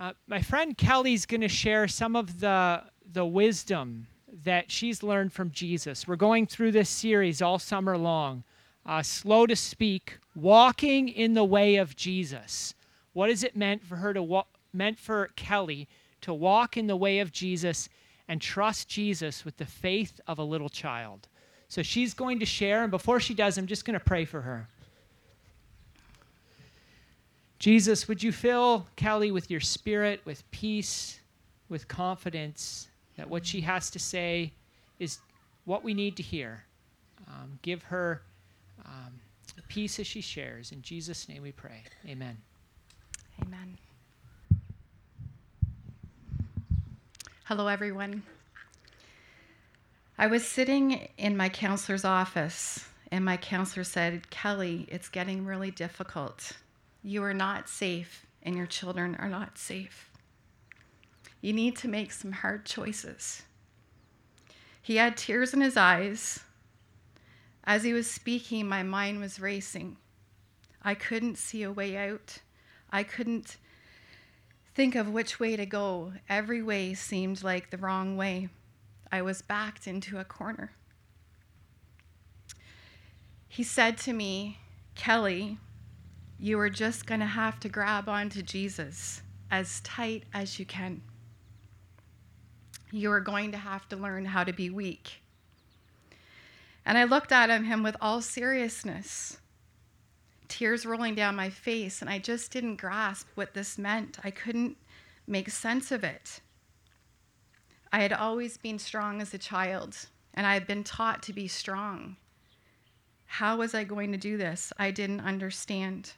Uh, my friend Kelly's going to share some of the the wisdom that she's learned from Jesus. We're going through this series all summer long. Uh, slow to speak, walking in the way of Jesus. What is it meant for her to wa- meant for Kelly to walk in the way of Jesus and trust Jesus with the faith of a little child? So she's going to share, and before she does, I'm just going to pray for her. Jesus, would you fill Kelly with your spirit, with peace, with confidence that what she has to say is what we need to hear? Um, give her um, peace as she shares. In Jesus' name we pray. Amen. Amen. Hello, everyone. I was sitting in my counselor's office, and my counselor said, Kelly, it's getting really difficult. You are not safe, and your children are not safe. You need to make some hard choices. He had tears in his eyes. As he was speaking, my mind was racing. I couldn't see a way out. I couldn't think of which way to go. Every way seemed like the wrong way. I was backed into a corner. He said to me, Kelly, you are just going to have to grab onto Jesus as tight as you can. You are going to have to learn how to be weak. And I looked at him with all seriousness, tears rolling down my face, and I just didn't grasp what this meant. I couldn't make sense of it. I had always been strong as a child, and I had been taught to be strong. How was I going to do this? I didn't understand.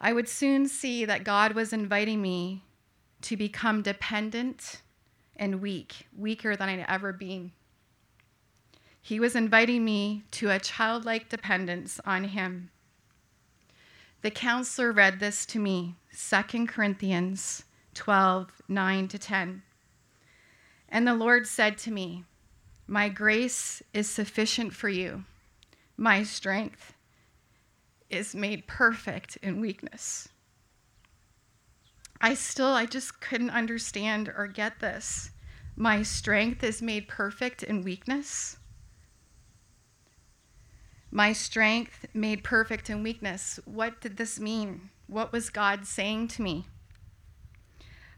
I would soon see that God was inviting me to become dependent and weak, weaker than I'd ever been. He was inviting me to a childlike dependence on Him. The counselor read this to me 2 Corinthians 12 9 to 10. And the Lord said to me, My grace is sufficient for you, my strength is made perfect in weakness. I still, I just couldn't understand or get this. My strength is made perfect in weakness. My strength made perfect in weakness. What did this mean? What was God saying to me?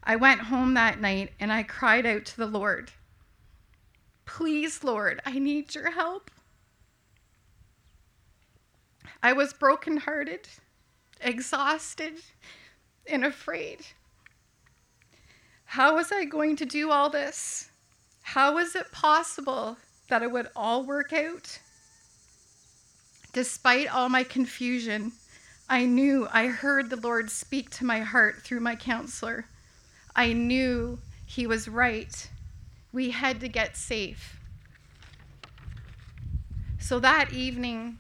I went home that night and I cried out to the Lord, Please, Lord, I need your help. I was brokenhearted, exhausted, and afraid. How was I going to do all this? How was it possible that it would all work out? Despite all my confusion, I knew I heard the Lord speak to my heart through my counselor. I knew he was right. We had to get safe. So that evening,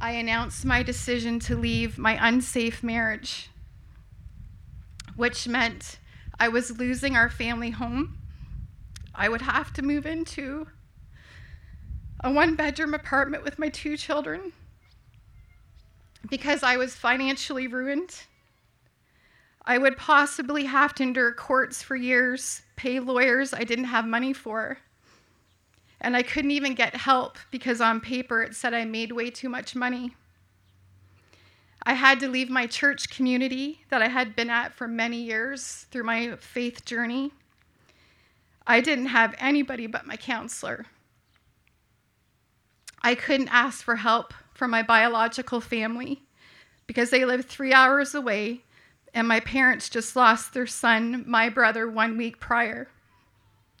I announced my decision to leave my unsafe marriage, which meant I was losing our family home. I would have to move into a one bedroom apartment with my two children because I was financially ruined. I would possibly have to endure courts for years, pay lawyers I didn't have money for. And I couldn't even get help because on paper it said I made way too much money. I had to leave my church community that I had been at for many years through my faith journey. I didn't have anybody but my counselor. I couldn't ask for help from my biological family because they lived three hours away, and my parents just lost their son, my brother, one week prior.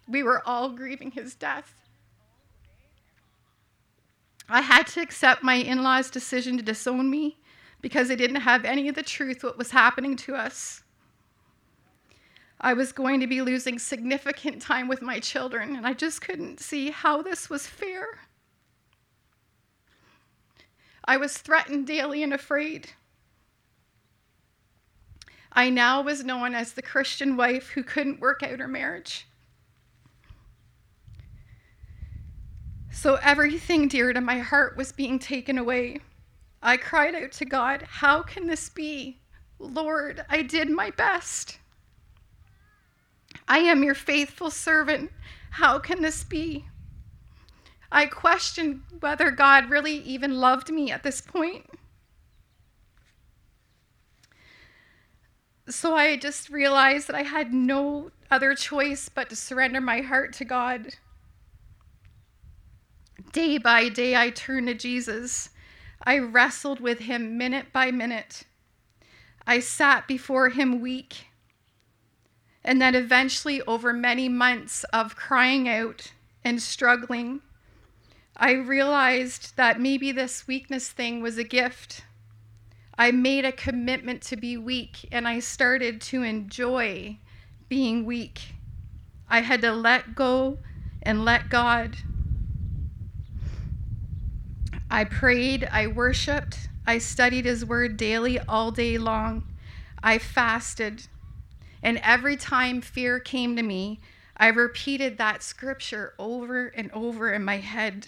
We were all grieving his death. I had to accept my in law's decision to disown me because they didn't have any of the truth what was happening to us. I was going to be losing significant time with my children, and I just couldn't see how this was fair. I was threatened daily and afraid. I now was known as the Christian wife who couldn't work out her marriage. So everything dear to my heart was being taken away. I cried out to God, How can this be? Lord, I did my best. I am your faithful servant. How can this be? I questioned whether God really even loved me at this point. So I just realized that I had no other choice but to surrender my heart to God. Day by day, I turned to Jesus. I wrestled with him minute by minute. I sat before him weak. And then eventually, over many months of crying out and struggling, I realized that maybe this weakness thing was a gift. I made a commitment to be weak and I started to enjoy being weak. I had to let go and let God. I prayed, I worshiped, I studied His Word daily all day long. I fasted. And every time fear came to me, I repeated that scripture over and over in my head.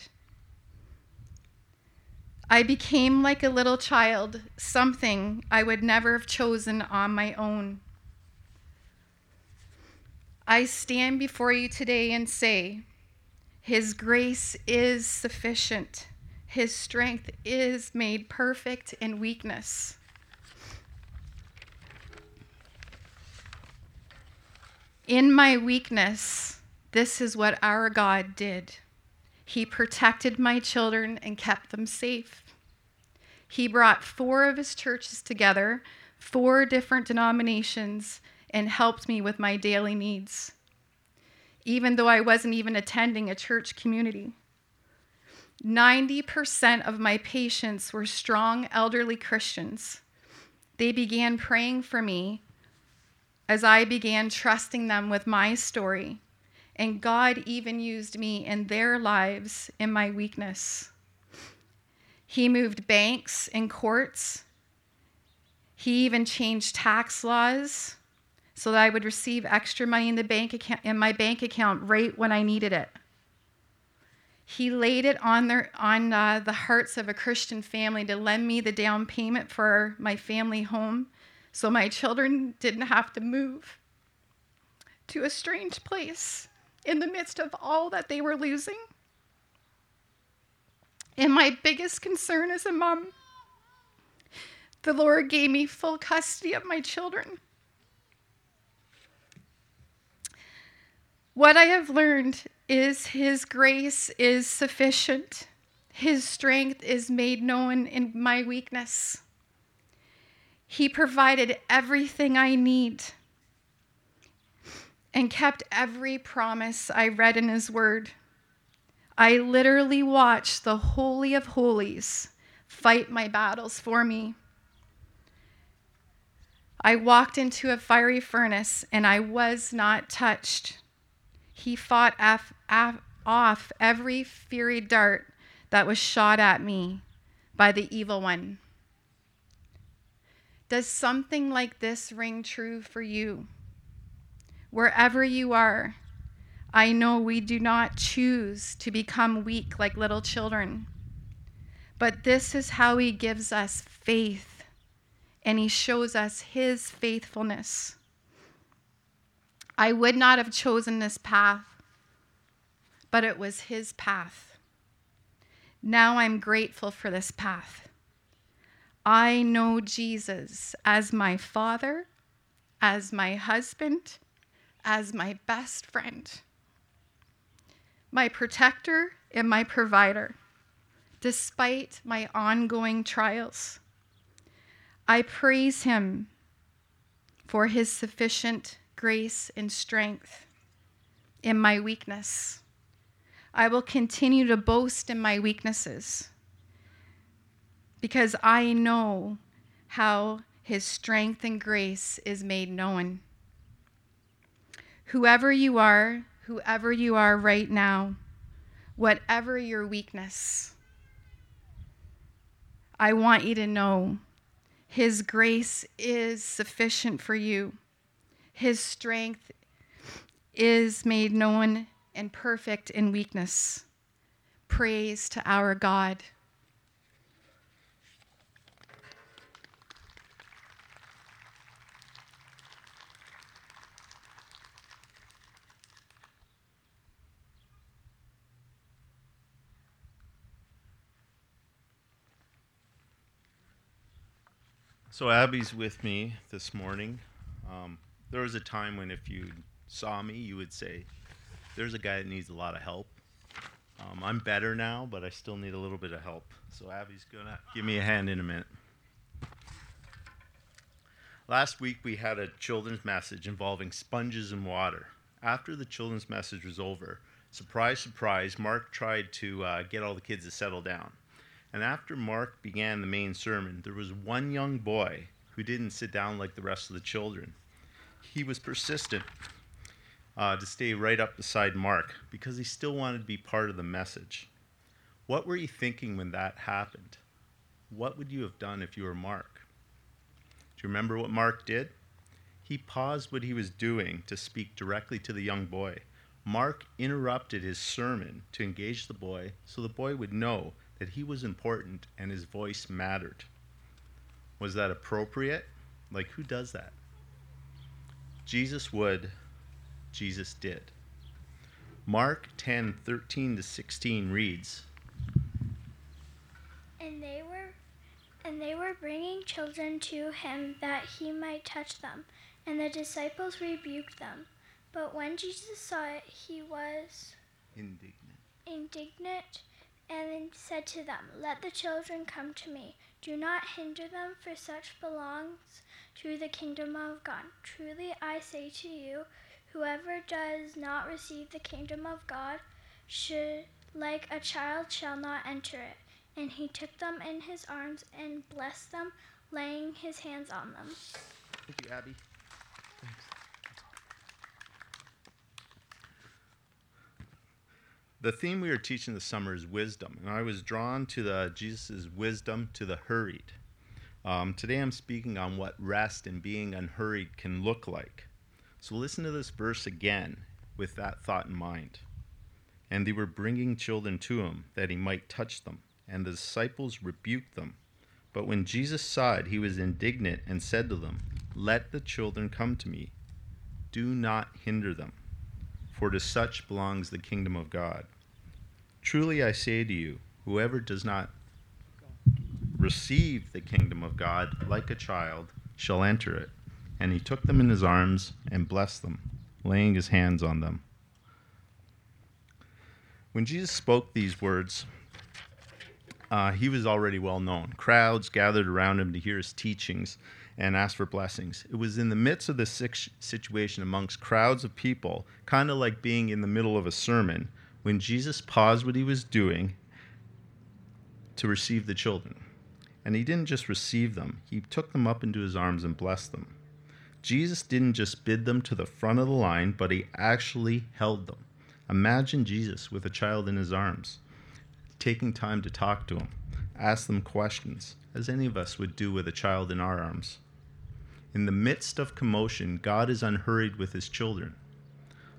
I became like a little child, something I would never have chosen on my own. I stand before you today and say, His grace is sufficient. His strength is made perfect in weakness. In my weakness, this is what our God did. He protected my children and kept them safe. He brought four of his churches together, four different denominations, and helped me with my daily needs, even though I wasn't even attending a church community. 90% of my patients were strong elderly Christians. They began praying for me as I began trusting them with my story and God even used me in their lives in my weakness. He moved banks and courts. He even changed tax laws so that I would receive extra money in the bank account in my bank account right when I needed it. He laid it on their on uh, the hearts of a Christian family to lend me the down payment for my family home so my children didn't have to move to a strange place in the midst of all that they were losing. And my biggest concern as a mom, the Lord gave me full custody of my children. What I have learned is His grace is sufficient. His strength is made known in my weakness. He provided everything I need and kept every promise I read in His Word. I literally watched the Holy of Holies fight my battles for me. I walked into a fiery furnace and I was not touched. He fought af- af- off every fiery dart that was shot at me by the evil one. Does something like this ring true for you? wherever you are, I know we do not choose to become weak like little children. But this is how He gives us faith and He shows us His faithfulness. I would not have chosen this path, but it was His path. Now I'm grateful for this path. I know Jesus as my Father, as my husband, as my best friend, my protector, and my provider, despite my ongoing trials. I praise him for his sufficient grace and strength in my weakness. I will continue to boast in my weaknesses because I know how his strength and grace is made known whoever you are, whoever you are right now, whatever your weakness, I want you to know His grace is sufficient for you. His strength is made known and perfect in weakness. Praise to our God. So Abby's with me this morning. There was a time when if you saw me, you would say, "There's a guy that needs a lot of help." Um, I'm better now, but I still need a little bit of help. So Abby's gonna give me a hand in a minute. Last week we had a children's message involving sponges and water. After the children's message was over, surprise, surprise, Mark tried to uh, get all the kids to settle down. And after Mark began the main sermon, there was one young boy who didn't sit down like the rest of the children. He was persistent uh, to stay right up beside Mark because he still wanted to be part of the message. What were you thinking when that happened? What would you have done if you were Mark? Do you remember what Mark did? He paused what he was doing to speak directly to the young boy. Mark interrupted his sermon to engage the boy so the boy would know that he was important and his voice mattered. Was that appropriate? Like, who does that? Jesus would, Jesus did. Mark 10 13 to 16 reads, And they were and they were bringing children to him that he might touch them, and the disciples rebuked them. But when Jesus saw it, he was indignant. indignant and said to them, Let the children come to me. Do not hinder them, for such belongs to the kingdom of God. Truly I say to you, whoever does not receive the kingdom of God should like a child shall not enter it. And he took them in his arms and blessed them, laying his hands on them. Thank you, Abby. Thanks. The theme we are teaching this summer is wisdom, and I was drawn to the Jesus' wisdom to the hurried. Um, today I'm speaking on what rest and being unhurried can look like. So listen to this verse again with that thought in mind. And they were bringing children to him that he might touch them, and the disciples rebuked them. But when Jesus saw it, he was indignant and said to them, Let the children come to me. Do not hinder them, for to such belongs the kingdom of God. Truly I say to you, whoever does not receive the kingdom of God like a child shall enter it. And he took them in his arms and blessed them, laying his hands on them. When Jesus spoke these words, uh, he was already well known. Crowds gathered around him to hear his teachings and ask for blessings. It was in the midst of this situation amongst crowds of people, kind of like being in the middle of a sermon, when Jesus paused what he was doing to receive the children. And he didn't just receive them, he took them up into his arms and blessed them. Jesus didn't just bid them to the front of the line, but he actually held them. Imagine Jesus with a child in his arms, taking time to talk to him, ask them questions, as any of us would do with a child in our arms. In the midst of commotion, God is unhurried with his children.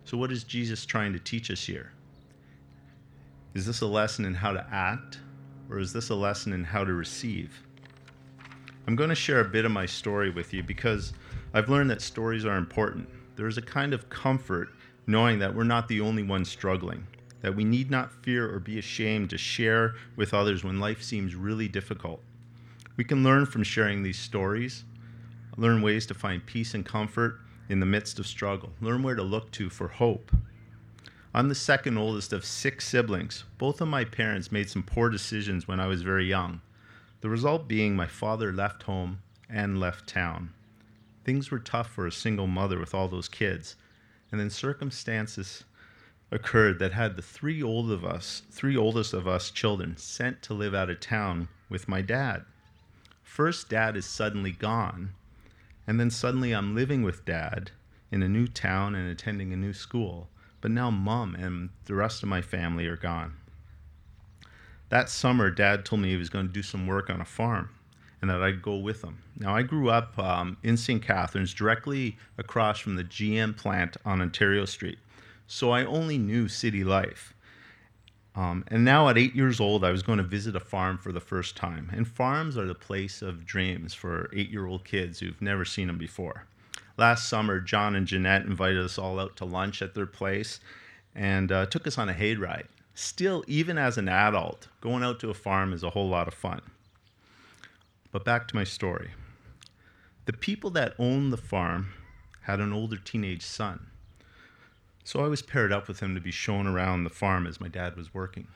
So, what is Jesus trying to teach us here? Is this a lesson in how to act, or is this a lesson in how to receive? I'm going to share a bit of my story with you because I've learned that stories are important. There is a kind of comfort knowing that we're not the only ones struggling, that we need not fear or be ashamed to share with others when life seems really difficult. We can learn from sharing these stories, learn ways to find peace and comfort in the midst of struggle, learn where to look to for hope. I'm the second oldest of six siblings. Both of my parents made some poor decisions when I was very young. The result being my father left home and left town. Things were tough for a single mother with all those kids. And then circumstances occurred that had the three old of us, three oldest of us children sent to live out of town with my dad. First dad is suddenly gone, and then suddenly I'm living with dad in a new town and attending a new school. But now mom and the rest of my family are gone. That summer, dad told me he was going to do some work on a farm and that I'd go with him. Now, I grew up um, in St. Catharines, directly across from the GM plant on Ontario Street. So I only knew city life. Um, and now, at eight years old, I was going to visit a farm for the first time. And farms are the place of dreams for eight year old kids who've never seen them before. Last summer, John and Jeanette invited us all out to lunch at their place and uh, took us on a hayride. Still, even as an adult, going out to a farm is a whole lot of fun. But back to my story. The people that owned the farm had an older teenage son. So I was paired up with him to be shown around the farm as my dad was working.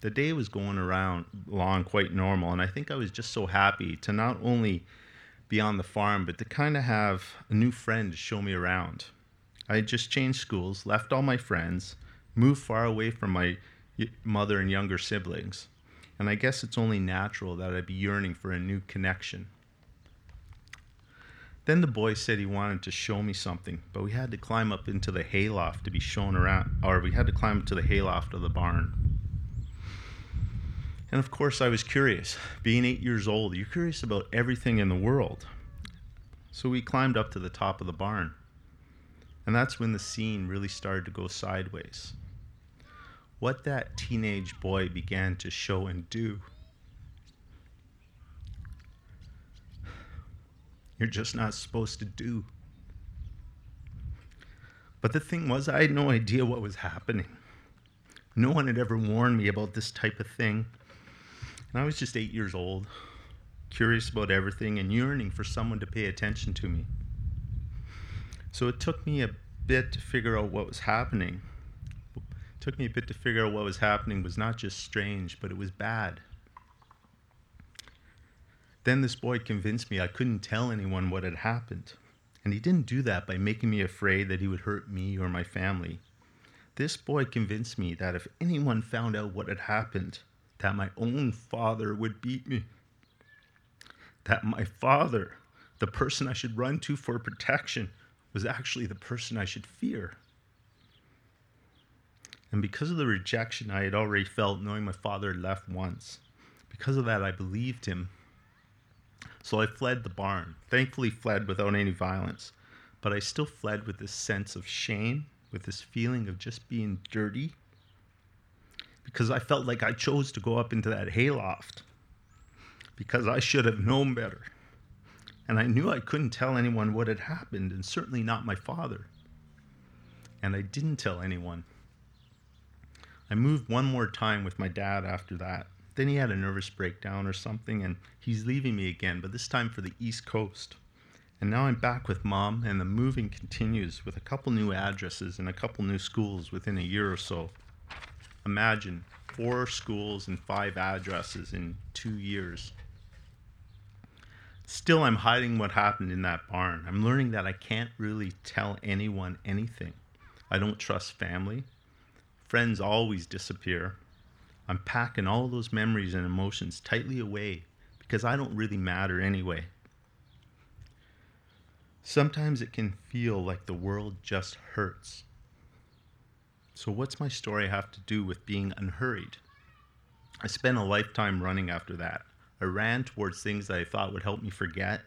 The day was going around along quite normal, and I think I was just so happy to not only be on the farm, but to kind of have a new friend to show me around. I had just changed schools, left all my friends, moved far away from my mother and younger siblings, and I guess it's only natural that I'd be yearning for a new connection. Then the boy said he wanted to show me something, but we had to climb up into the hayloft to be shown around, or we had to climb to the hayloft of the barn. And of course, I was curious. Being eight years old, you're curious about everything in the world. So we climbed up to the top of the barn. And that's when the scene really started to go sideways. What that teenage boy began to show and do. You're just not supposed to do. But the thing was, I had no idea what was happening. No one had ever warned me about this type of thing. And I was just eight years old, curious about everything and yearning for someone to pay attention to me. So it took me a bit to figure out what was happening. It took me a bit to figure out what was happening was not just strange, but it was bad. Then this boy convinced me I couldn't tell anyone what had happened. And he didn't do that by making me afraid that he would hurt me or my family. This boy convinced me that if anyone found out what had happened, that my own father would beat me. That my father, the person I should run to for protection, was actually the person I should fear. And because of the rejection I had already felt knowing my father had left once, because of that, I believed him. So I fled the barn, thankfully, fled without any violence. But I still fled with this sense of shame, with this feeling of just being dirty because I felt like I chose to go up into that hayloft because I should have known better. And I knew I couldn't tell anyone what had happened, and certainly not my father. And I didn't tell anyone. I moved one more time with my dad after that. Then he had a nervous breakdown or something, and he's leaving me again, but this time for the East Coast. And now I'm back with mom, and the moving continues with a couple new addresses and a couple new schools within a year or so. Imagine four schools and five addresses in two years. Still, I'm hiding what happened in that barn. I'm learning that I can't really tell anyone anything. I don't trust family. Friends always disappear. I'm packing all those memories and emotions tightly away because I don't really matter anyway. Sometimes it can feel like the world just hurts so, what's my story have to do with being unhurried? I spent a lifetime running after that. I ran towards things that I thought would help me forget.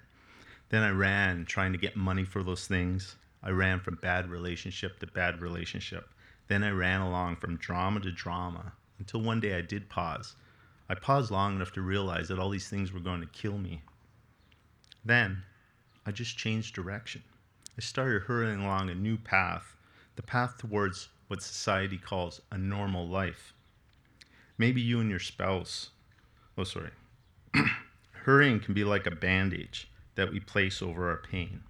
Then I ran trying to get money for those things. I ran from bad relationship to bad relationship. Then I ran along from drama to drama until one day I did pause. I paused long enough to realize that all these things were going to kill me. Then I just changed direction. I started hurrying along a new path, the path towards what society calls a normal life. Maybe you and your spouse, oh, sorry. Hurrying can be like a bandage that we place over our pain.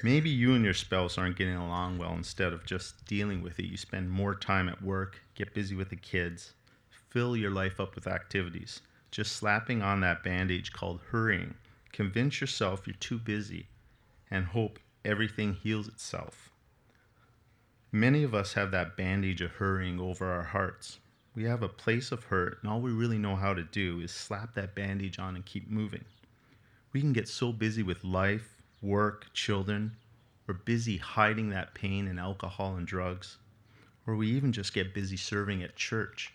Maybe you and your spouse aren't getting along well. Instead of just dealing with it, you spend more time at work, get busy with the kids, fill your life up with activities. Just slapping on that bandage called hurrying. Convince yourself you're too busy and hope everything heals itself. Many of us have that bandage of hurrying over our hearts. We have a place of hurt, and all we really know how to do is slap that bandage on and keep moving. We can get so busy with life, work, children, we're busy hiding that pain in alcohol and drugs, or we even just get busy serving at church.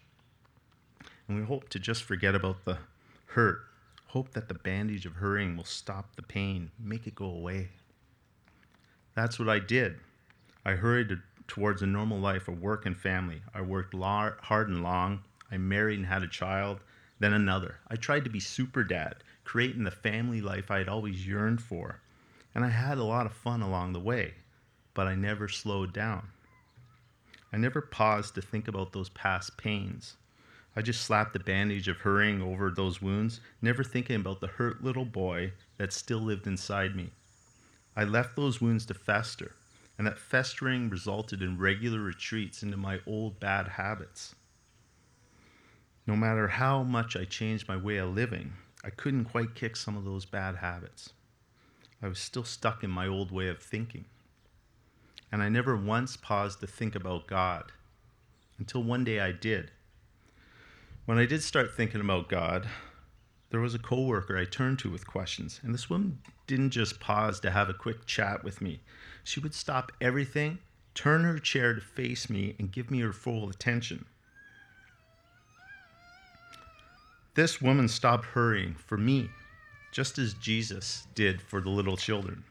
And we hope to just forget about the hurt, hope that the bandage of hurrying will stop the pain, make it go away. That's what I did. I hurried to towards a normal life of work and family. I worked lar- hard and long. I married and had a child, then another. I tried to be super dad, creating the family life I had always yearned for. And I had a lot of fun along the way, but I never slowed down. I never paused to think about those past pains. I just slapped the bandage of hurrying over those wounds, never thinking about the hurt little boy that still lived inside me. I left those wounds to fester, and that festering resulted in regular retreats into my old bad habits. No matter how much I changed my way of living, I couldn't quite kick some of those bad habits. I was still stuck in my old way of thinking. And I never once paused to think about God until one day I did. When I did start thinking about God, there was a coworker I turned to with questions, and this woman didn't just pause to have a quick chat with me. She would stop everything, turn her chair to face me, and give me her full attention. This woman stopped hurrying for me, just as Jesus did for the little children.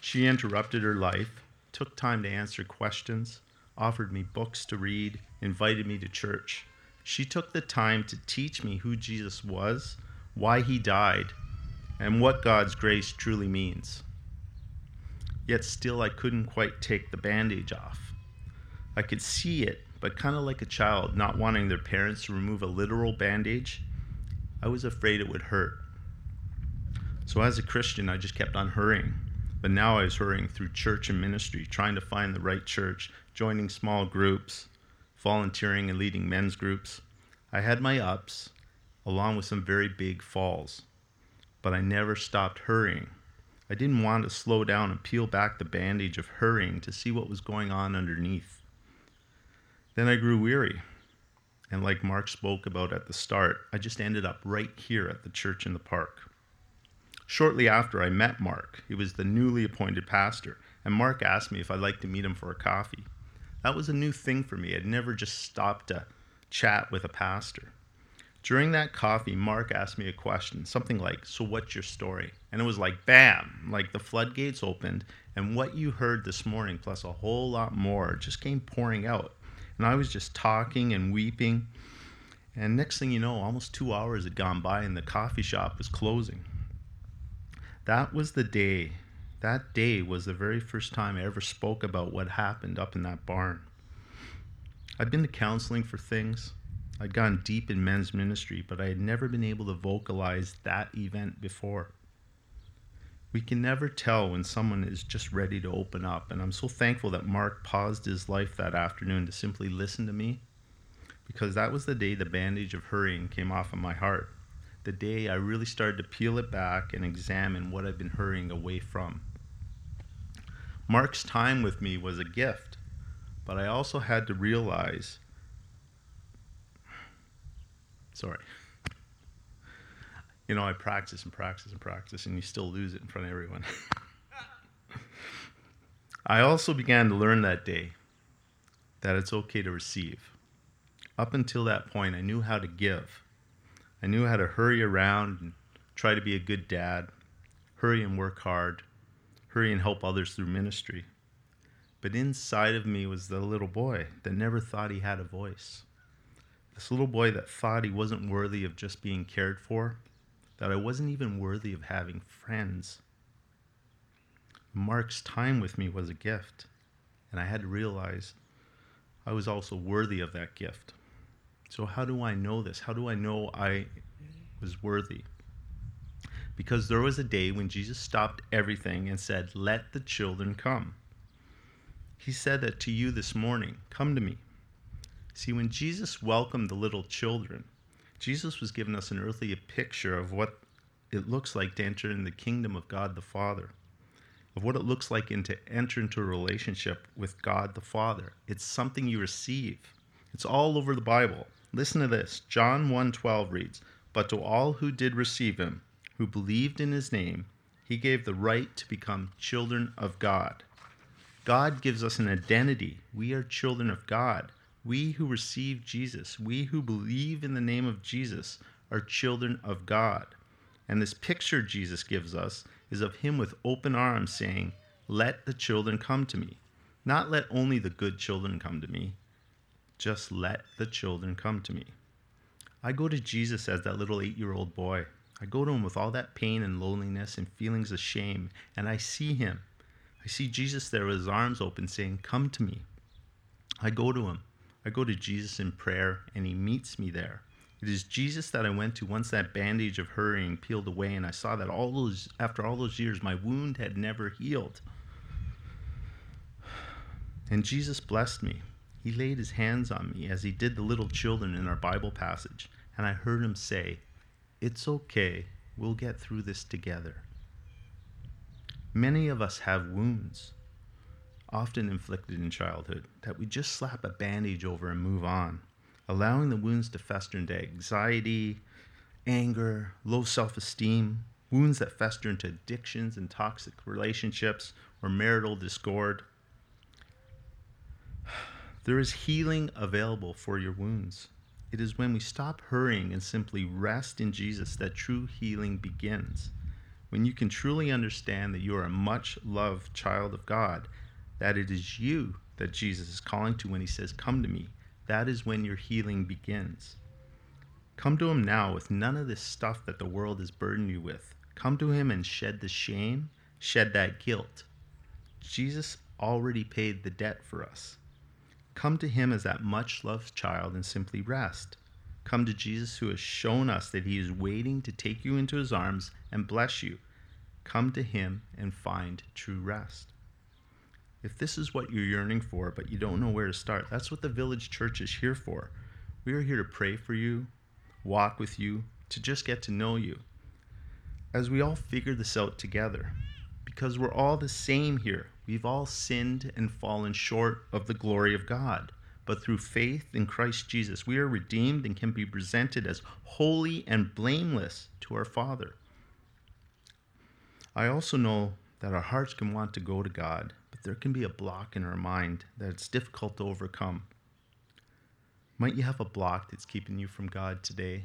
She interrupted her life, took time to answer questions, offered me books to read, invited me to church. She took the time to teach me who Jesus was, why he died, and what God's grace truly means. Yet still, I couldn't quite take the bandage off. I could see it, but kind of like a child not wanting their parents to remove a literal bandage, I was afraid it would hurt. So, as a Christian, I just kept on hurrying. But now I was hurrying through church and ministry, trying to find the right church, joining small groups, volunteering and leading men's groups. I had my ups, along with some very big falls. But I never stopped hurrying. I didn't want to slow down and peel back the bandage of hurrying to see what was going on underneath. Then I grew weary. And like Mark spoke about at the start, I just ended up right here at the church in the park. Shortly after I met Mark, he was the newly appointed pastor, and Mark asked me if I'd like to meet him for a coffee. That was a new thing for me. I'd never just stopped to chat with a pastor. During that coffee, Mark asked me a question, something like, So, what's your story? And it was like, bam, like the floodgates opened, and what you heard this morning, plus a whole lot more, just came pouring out. And I was just talking and weeping. And next thing you know, almost two hours had gone by and the coffee shop was closing. That was the day. That day was the very first time I ever spoke about what happened up in that barn. I'd been to counseling for things. I'd gone deep in men's ministry, but I had never been able to vocalize that event before. We can never tell when someone is just ready to open up. And I'm so thankful that Mark paused his life that afternoon to simply listen to me because that was the day the bandage of hurrying came off of my heart. The day I really started to peel it back and examine what I've been hurrying away from. Mark's time with me was a gift, but I also had to realize sorry you know, I practice and practice and practice, and you still lose it in front of everyone. I also began to learn that day that it's okay to receive. Up until that point, I knew how to give. I knew how to hurry around and try to be a good dad, hurry and work hard, hurry and help others through ministry. But inside of me was the little boy that never thought he had a voice. This little boy that thought he wasn't worthy of just being cared for that I wasn't even worthy of having friends. Mark's time with me was a gift, and I had to realize I was also worthy of that gift. So, how do I know this? How do I know I was worthy? Because there was a day when Jesus stopped everything and said, Let the children come. He said that to you this morning Come to me. See, when Jesus welcomed the little children, Jesus was giving us an earthly picture of what it looks like to enter in the kingdom of God the Father, of what it looks like to enter into a relationship with God the Father. It's something you receive. It's all over the Bible. Listen to this. John 1:12 reads, "But to all who did receive him, who believed in his name, he gave the right to become children of God." God gives us an identity. We are children of God. We who receive Jesus, we who believe in the name of Jesus, are children of God. And this picture Jesus gives us is of him with open arms saying, Let the children come to me. Not let only the good children come to me, just let the children come to me. I go to Jesus as that little eight year old boy. I go to him with all that pain and loneliness and feelings of shame, and I see him. I see Jesus there with his arms open saying, Come to me. I go to him I go to Jesus in prayer, and he meets me there. It is Jesus that I went to once that bandage of hurrying peeled away, and I saw that all those after all those years, my wound had never healed. And Jesus blessed me. He laid his hands on me as he did the little children in our Bible passage, and I heard him say, It's okay, we'll get through this together. Many of us have wounds, often inflicted in childhood, that we just slap a bandage over and move on, allowing the wounds to fester into anxiety, anger, low self esteem, wounds that fester into addictions and toxic relationships or marital discord. There is healing available for your wounds. It is when we stop hurrying and simply rest in Jesus that true healing begins. When you can truly understand that you are a much loved child of God, that it is you that Jesus is calling to when he says, Come to me, that is when your healing begins. Come to him now with none of this stuff that the world has burdened you with. Come to him and shed the shame, shed that guilt. Jesus already paid the debt for us. Come to him as that much loved child and simply rest. Come to Jesus who has shown us that he is waiting to take you into his arms and bless you. Come to him and find true rest. If this is what you're yearning for, but you don't know where to start, that's what the village church is here for. We are here to pray for you, walk with you, to just get to know you. As we all figure this out together, because we're all the same here. We've all sinned and fallen short of the glory of God. But through faith in Christ Jesus, we are redeemed and can be presented as holy and blameless to our Father. I also know that our hearts can want to go to God, there can be a block in our mind that it's difficult to overcome. Might you have a block that's keeping you from God today?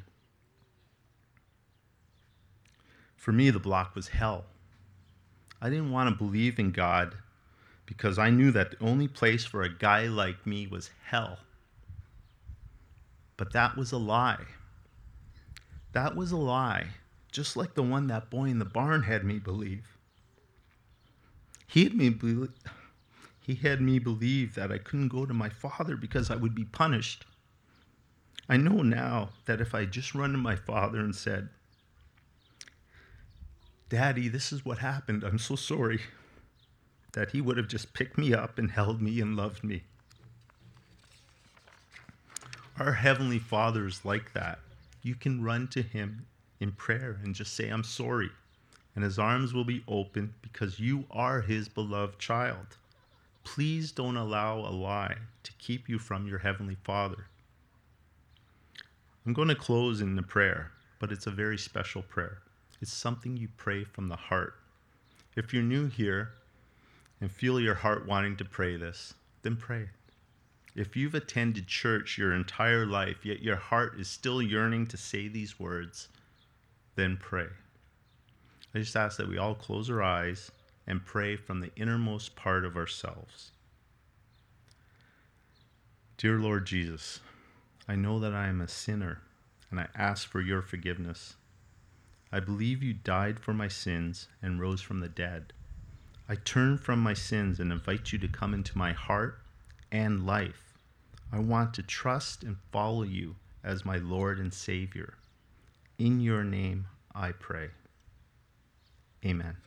For me, the block was hell. I didn't want to believe in God because I knew that the only place for a guy like me was hell. But that was a lie. That was a lie, just like the one that boy in the barn had me believe. He had me believe, he had me believe that I couldn't go to my father because I would be punished. I know now that if I just run to my father and said, Daddy, this is what happened. I'm so sorry. That he would have just picked me up and held me and loved me. Our Heavenly Father is like that. You can run to Him in prayer and just say, I'm sorry. And His arms will be open because you are His beloved child. Please don't allow a lie to keep you from your Heavenly Father. I'm going to close in the prayer, but it's a very special prayer. It's something you pray from the heart. If you're new here and feel your heart wanting to pray this, then pray. If you've attended church your entire life, yet your heart is still yearning to say these words, then pray. I just ask that we all close our eyes and pray from the innermost part of ourselves. Dear Lord Jesus, I know that I am a sinner and I ask for your forgiveness. I believe you died for my sins and rose from the dead. I turn from my sins and invite you to come into my heart and life. I want to trust and follow you as my Lord and Savior. In your name I pray. Amen.